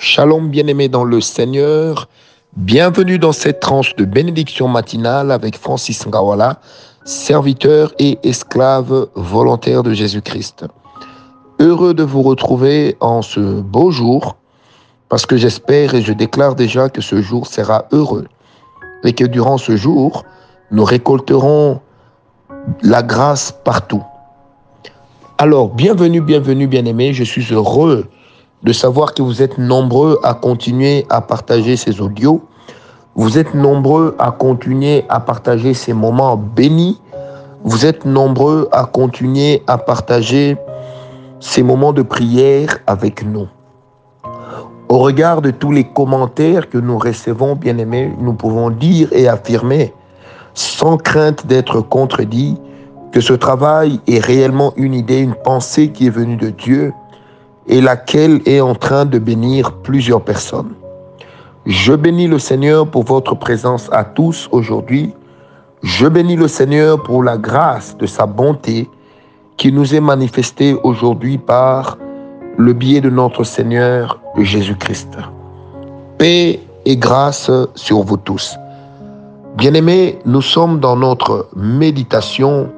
Shalom bien-aimés dans le Seigneur. Bienvenue dans cette tranche de bénédiction matinale avec Francis Ngawala, serviteur et esclave volontaire de Jésus-Christ. Heureux de vous retrouver en ce beau jour parce que j'espère et je déclare déjà que ce jour sera heureux et que durant ce jour, nous récolterons la grâce partout. Alors, bienvenue, bienvenue, bien-aimés. Je suis heureux de savoir que vous êtes nombreux à continuer à partager ces audios. Vous êtes nombreux à continuer à partager ces moments bénis. Vous êtes nombreux à continuer à partager ces moments de prière avec nous. Au regard de tous les commentaires que nous recevons, bien-aimés, nous pouvons dire et affirmer, sans crainte d'être contredits, que ce travail est réellement une idée, une pensée qui est venue de Dieu et laquelle est en train de bénir plusieurs personnes. Je bénis le Seigneur pour votre présence à tous aujourd'hui. Je bénis le Seigneur pour la grâce de sa bonté qui nous est manifestée aujourd'hui par le biais de notre Seigneur Jésus-Christ. Paix et grâce sur vous tous. Bien-aimés, nous sommes dans notre méditation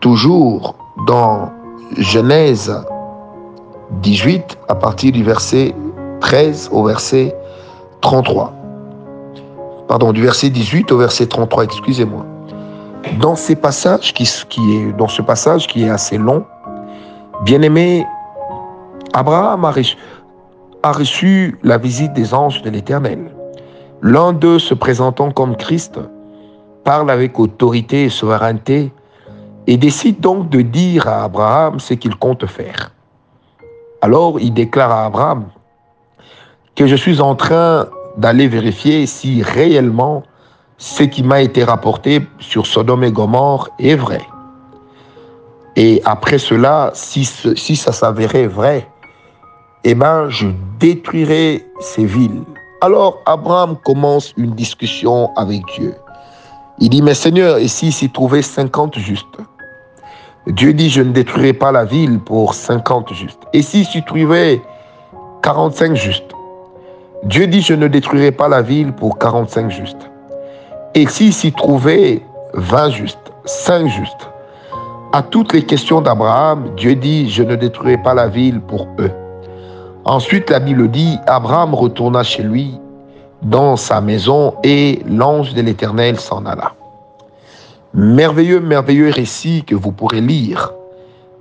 toujours dans Genèse 18 à partir du verset 13 au verset 33. Pardon, du verset 18 au verset 33, excusez-moi. Dans ces passages qui, qui est, dans ce passage qui est assez long, bien aimé, Abraham a reçu, a reçu la visite des anges de l'Éternel. L'un d'eux, se présentant comme Christ, parle avec autorité et souveraineté et décide donc de dire à Abraham ce qu'il compte faire. Alors il déclare à Abraham que je suis en train d'aller vérifier si réellement ce qui m'a été rapporté sur Sodome et Gomorre est vrai. Et après cela, si, si ça s'avérait vrai, eh ben, je détruirai ces villes. Alors Abraham commence une discussion avec Dieu. Il dit, mais Seigneur, et s'il s'y trouvait 50 justes? Dieu dit, je ne détruirai pas la ville pour 50 justes. Et si tu trouvais 45 justes, Dieu dit, je ne détruirai pas la ville pour 45 justes. Et si s'y trouvait 20 justes, 5 justes, à toutes les questions d'Abraham, Dieu dit, je ne détruirai pas la ville pour eux. Ensuite, la Bible dit, Abraham retourna chez lui dans sa maison et l'ange de l'Éternel s'en alla. Merveilleux, merveilleux récit que vous pourrez lire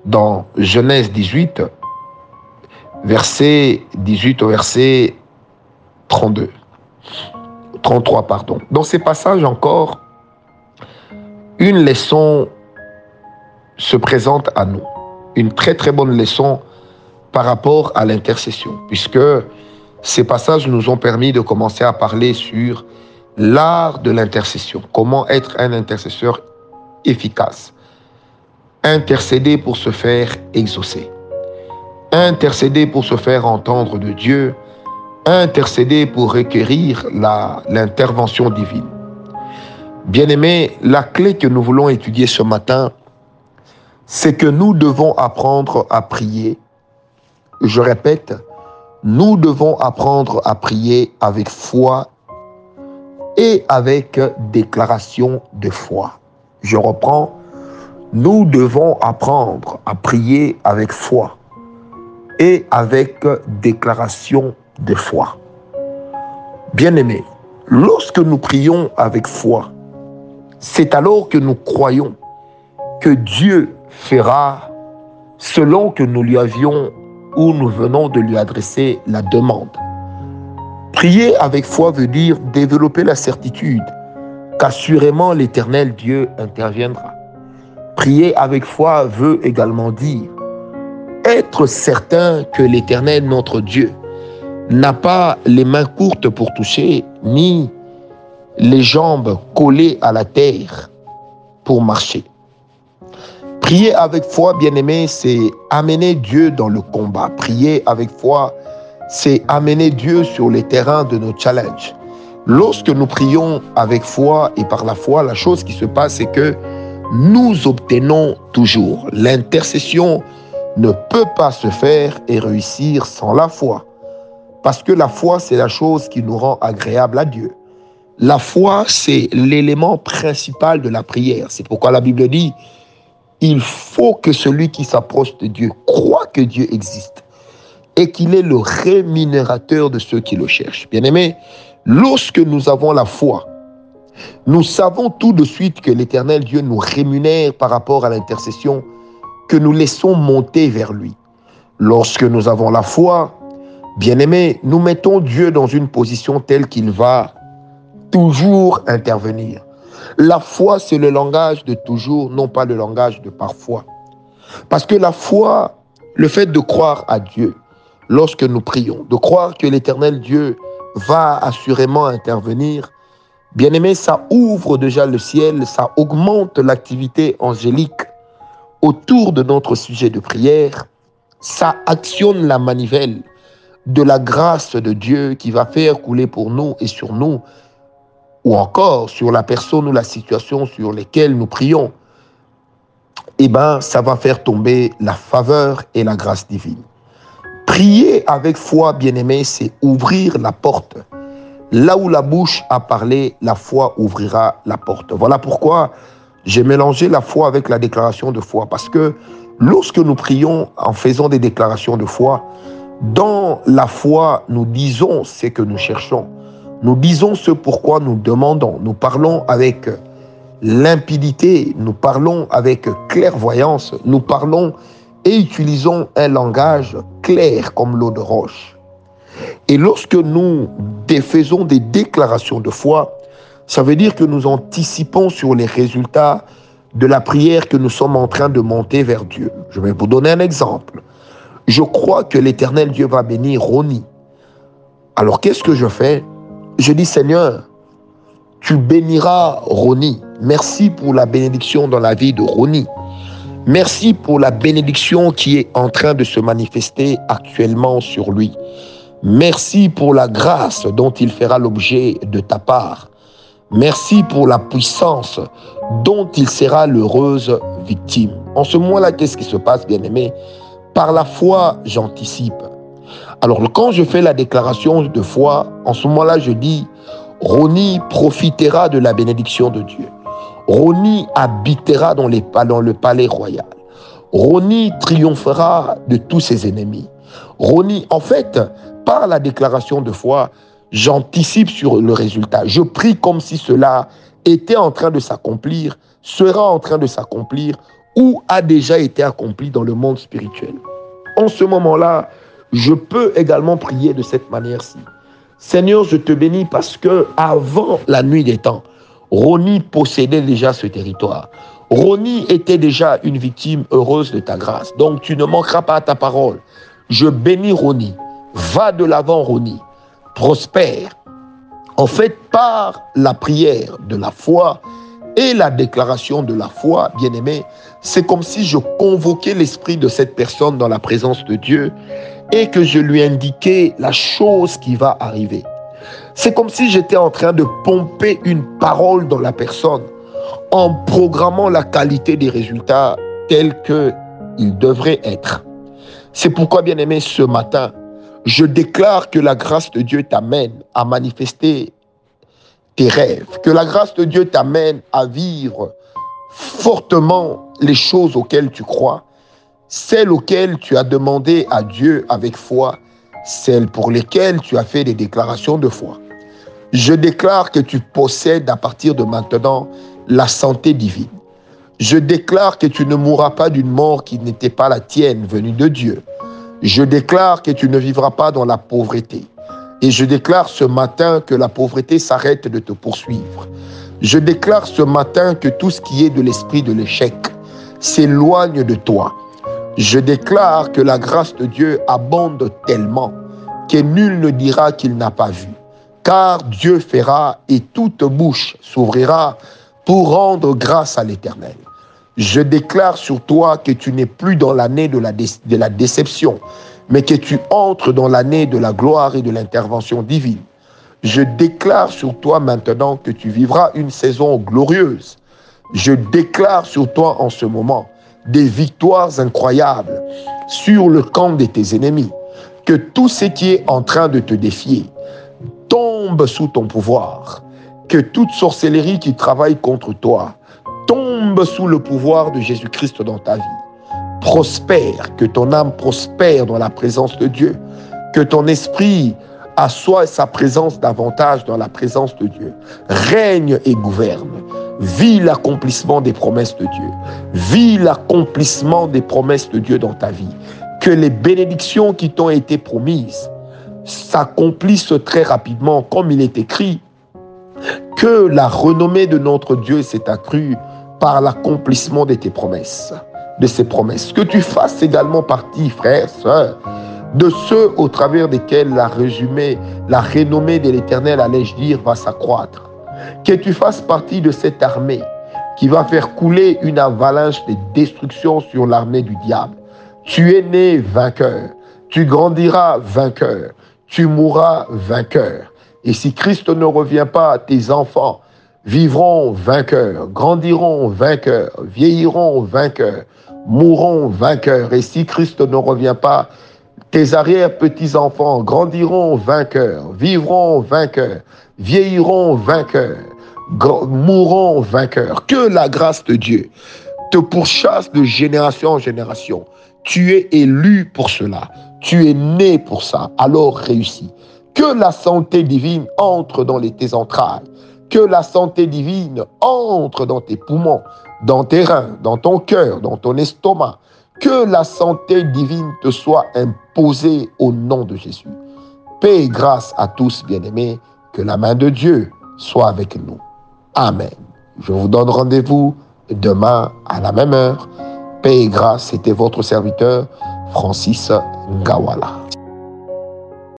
dans Genèse 18, verset 18 au verset 32. 33, pardon. Dans ces passages encore, une leçon se présente à nous. Une très très bonne leçon par rapport à l'intercession, puisque ces passages nous ont permis de commencer à parler sur l'art de l'intercession. Comment être un intercesseur efficace? Intercéder pour se faire exaucer. Intercéder pour se faire entendre de Dieu. Intercéder pour requérir l'intervention divine. Bien-aimés, la clé que nous voulons étudier ce matin, c'est que nous devons apprendre à prier. Je répète, nous devons apprendre à prier avec foi et avec déclaration de foi. Je reprends, nous devons apprendre à prier avec foi et avec déclaration de foi. Bien-aimés, lorsque nous prions avec foi, c'est alors que nous croyons que Dieu fera selon que nous lui avions ou nous venons de lui adresser la demande. Prier avec foi veut dire développer la certitude qu'assurément l'Éternel Dieu interviendra. Prier avec foi veut également dire être certain que l'Éternel notre Dieu n'a pas les mains courtes pour toucher, ni les jambes collées à la terre pour marcher. Prier avec foi, bien-aimé, c'est amener Dieu dans le combat. Prier avec foi, c'est amener Dieu sur les terrains de nos challenges. Lorsque nous prions avec foi et par la foi, la chose qui se passe, c'est que nous obtenons toujours. L'intercession ne peut pas se faire et réussir sans la foi. Parce que la foi, c'est la chose qui nous rend agréable à Dieu. La foi, c'est l'élément principal de la prière. C'est pourquoi la Bible dit, il faut que celui qui s'approche de Dieu croit que Dieu existe et qu'il est le rémunérateur de ceux qui le cherchent. Bien aimé, lorsque nous avons la foi, nous savons tout de suite que l'éternel Dieu nous rémunère par rapport à l'intercession que nous laissons monter vers lui. Lorsque nous avons la foi, bien aimé, nous mettons Dieu dans une position telle qu'il va toujours intervenir. La foi, c'est le langage de toujours, non pas le langage de parfois. Parce que la foi, le fait de croire à Dieu lorsque nous prions, de croire que l'éternel Dieu va assurément intervenir, bien aimé, ça ouvre déjà le ciel, ça augmente l'activité angélique autour de notre sujet de prière, ça actionne la manivelle de la grâce de Dieu qui va faire couler pour nous et sur nous ou encore sur la personne ou la situation sur lesquelles nous prions, eh bien, ça va faire tomber la faveur et la grâce divine. Prier avec foi, bien-aimé, c'est ouvrir la porte. Là où la bouche a parlé, la foi ouvrira la porte. Voilà pourquoi j'ai mélangé la foi avec la déclaration de foi. Parce que lorsque nous prions en faisant des déclarations de foi, dans la foi, nous disons ce que nous cherchons. Nous disons ce pourquoi nous demandons. Nous parlons avec limpidité, nous parlons avec clairvoyance, nous parlons et utilisons un langage clair comme l'eau de roche. Et lorsque nous faisons des déclarations de foi, ça veut dire que nous anticipons sur les résultats de la prière que nous sommes en train de monter vers Dieu. Je vais vous donner un exemple. Je crois que l'éternel Dieu va bénir Roni. Alors qu'est-ce que je fais? Je dis, Seigneur, tu béniras Roni. Merci pour la bénédiction dans la vie de Roni. Merci pour la bénédiction qui est en train de se manifester actuellement sur lui. Merci pour la grâce dont il fera l'objet de ta part. Merci pour la puissance dont il sera l'heureuse victime. En ce moment-là, qu'est-ce qui se passe, bien-aimé? Par la foi, j'anticipe. Alors quand je fais la déclaration de foi, en ce moment-là, je dis, Roni profitera de la bénédiction de Dieu. Roni habitera dans, le palais royal. Roni triomphera de tous ses ennemis. Roni, en fait, par la déclaration de foi, j'anticipe sur le résultat. Je prie comme si cela était en train de s'accomplir, sera en train de s'accomplir ou a déjà été accompli dans le monde spirituel. En ce moment-là, je peux également prier de cette manière-ci. Seigneur, je te bénis parce que avant la nuit des temps, Roni possédait déjà ce territoire. Roni était déjà une victime heureuse de ta grâce. Donc tu ne manqueras pas à ta parole. Je bénis Roni. Va de l'avant, Roni. Prospère. En fait, par la prière de la foi et la déclaration de la foi, bien-aimé, c'est comme si je convoquais l'esprit de cette personne dans la présence de Dieu et que je lui indiquais la chose qui va arriver. C'est comme si j'étais en train de pomper une parole dans la personne en programmant la qualité des résultats tels qu'ils devraient être. C'est pourquoi, bien aimé, ce matin, je déclare que la grâce de Dieu t'amène à manifester tes rêves, que la grâce de Dieu t'amène à vivre fortement les choses auxquelles tu crois, celles auxquelles tu as demandé à Dieu avec foi, celles pour lesquelles tu as fait des déclarations de foi. Je déclare que tu possèdes à partir de maintenant la santé divine. Je déclare que tu ne mourras pas d'une mort qui n'était pas la tienne, venue de Dieu. Je déclare que tu ne vivras pas dans la pauvreté. Et je déclare ce matin que la pauvreté s'arrête de te poursuivre. Je déclare ce matin que tout ce qui est de l'esprit de l'échec s'éloigne de toi je déclare que la grâce de Dieu abonde tellement que nul ne dira qu'il n'a pas vu. Car Dieu fera et toute bouche s'ouvrira pour rendre grâce à l'Éternel. Je déclare sur toi que tu n'es plus dans l'année de la, de la déception, mais que tu entres dans l'année de la gloire et de l'intervention divine. Je déclare sur toi maintenant que tu vivras une saison glorieuse. Je déclare sur toi en ce moment des victoires incroyables sur le camp de tes ennemis. que tout ce qui est en train de te défier tombe sous ton pouvoir. Que toute sorcellerie qui travaille contre toi tombe sous le pouvoir de Jésus-Christ dans ta vie. Prospère, que ton âme prospère dans la présence de Dieu. Que ton esprit assoie sa présence davantage dans la présence de Dieu. Règne et gouverne. Vis l'accomplissement des promesses de Dieu. Vis l'accomplissement des promesses de Dieu dans ta vie. Que les bénédictions qui t'ont été promises s'accomplissent très rapidement, comme il est écrit. Que la renommée de notre Dieu s'est accrue par l'accomplissement de tes promesses, de ses promesses. Que tu fasses également partie, frère, sœur, de ceux au travers desquels la résumée, la renommée de l'Éternel, allais-je dire, va s'accroître. Que tu fasses partie de cette armée qui va faire couler une avalanche de destruction sur l'armée du diable. Tu es né vainqueur, tu grandiras vainqueur, tu mourras vainqueur. Et si Christ ne revient pas, tes enfants vivront vainqueurs, grandiront vainqueurs, vieilliront vainqueurs, mourront vainqueurs. Et si Christ ne revient pas, tes arrière-petits-enfants grandiront vainqueurs, vivront vainqueurs, vieilliront vainqueurs, mourront vainqueurs. Que la grâce de Dieu te pourchasse de génération en génération. Tu es élu pour cela. Tu es né pour ça. Alors réussis. Que la santé divine entre dans tes entrailles. Que la santé divine entre dans tes poumons, dans tes reins, dans ton cœur, dans ton estomac. Que la santé divine te soit imposée au nom de Jésus. Paix et grâce à tous, bien-aimés. Que la main de Dieu soit avec nous. Amen. Je vous donne rendez-vous demain à la même heure. Paix et grâce, c'était votre serviteur Francis Ngawala.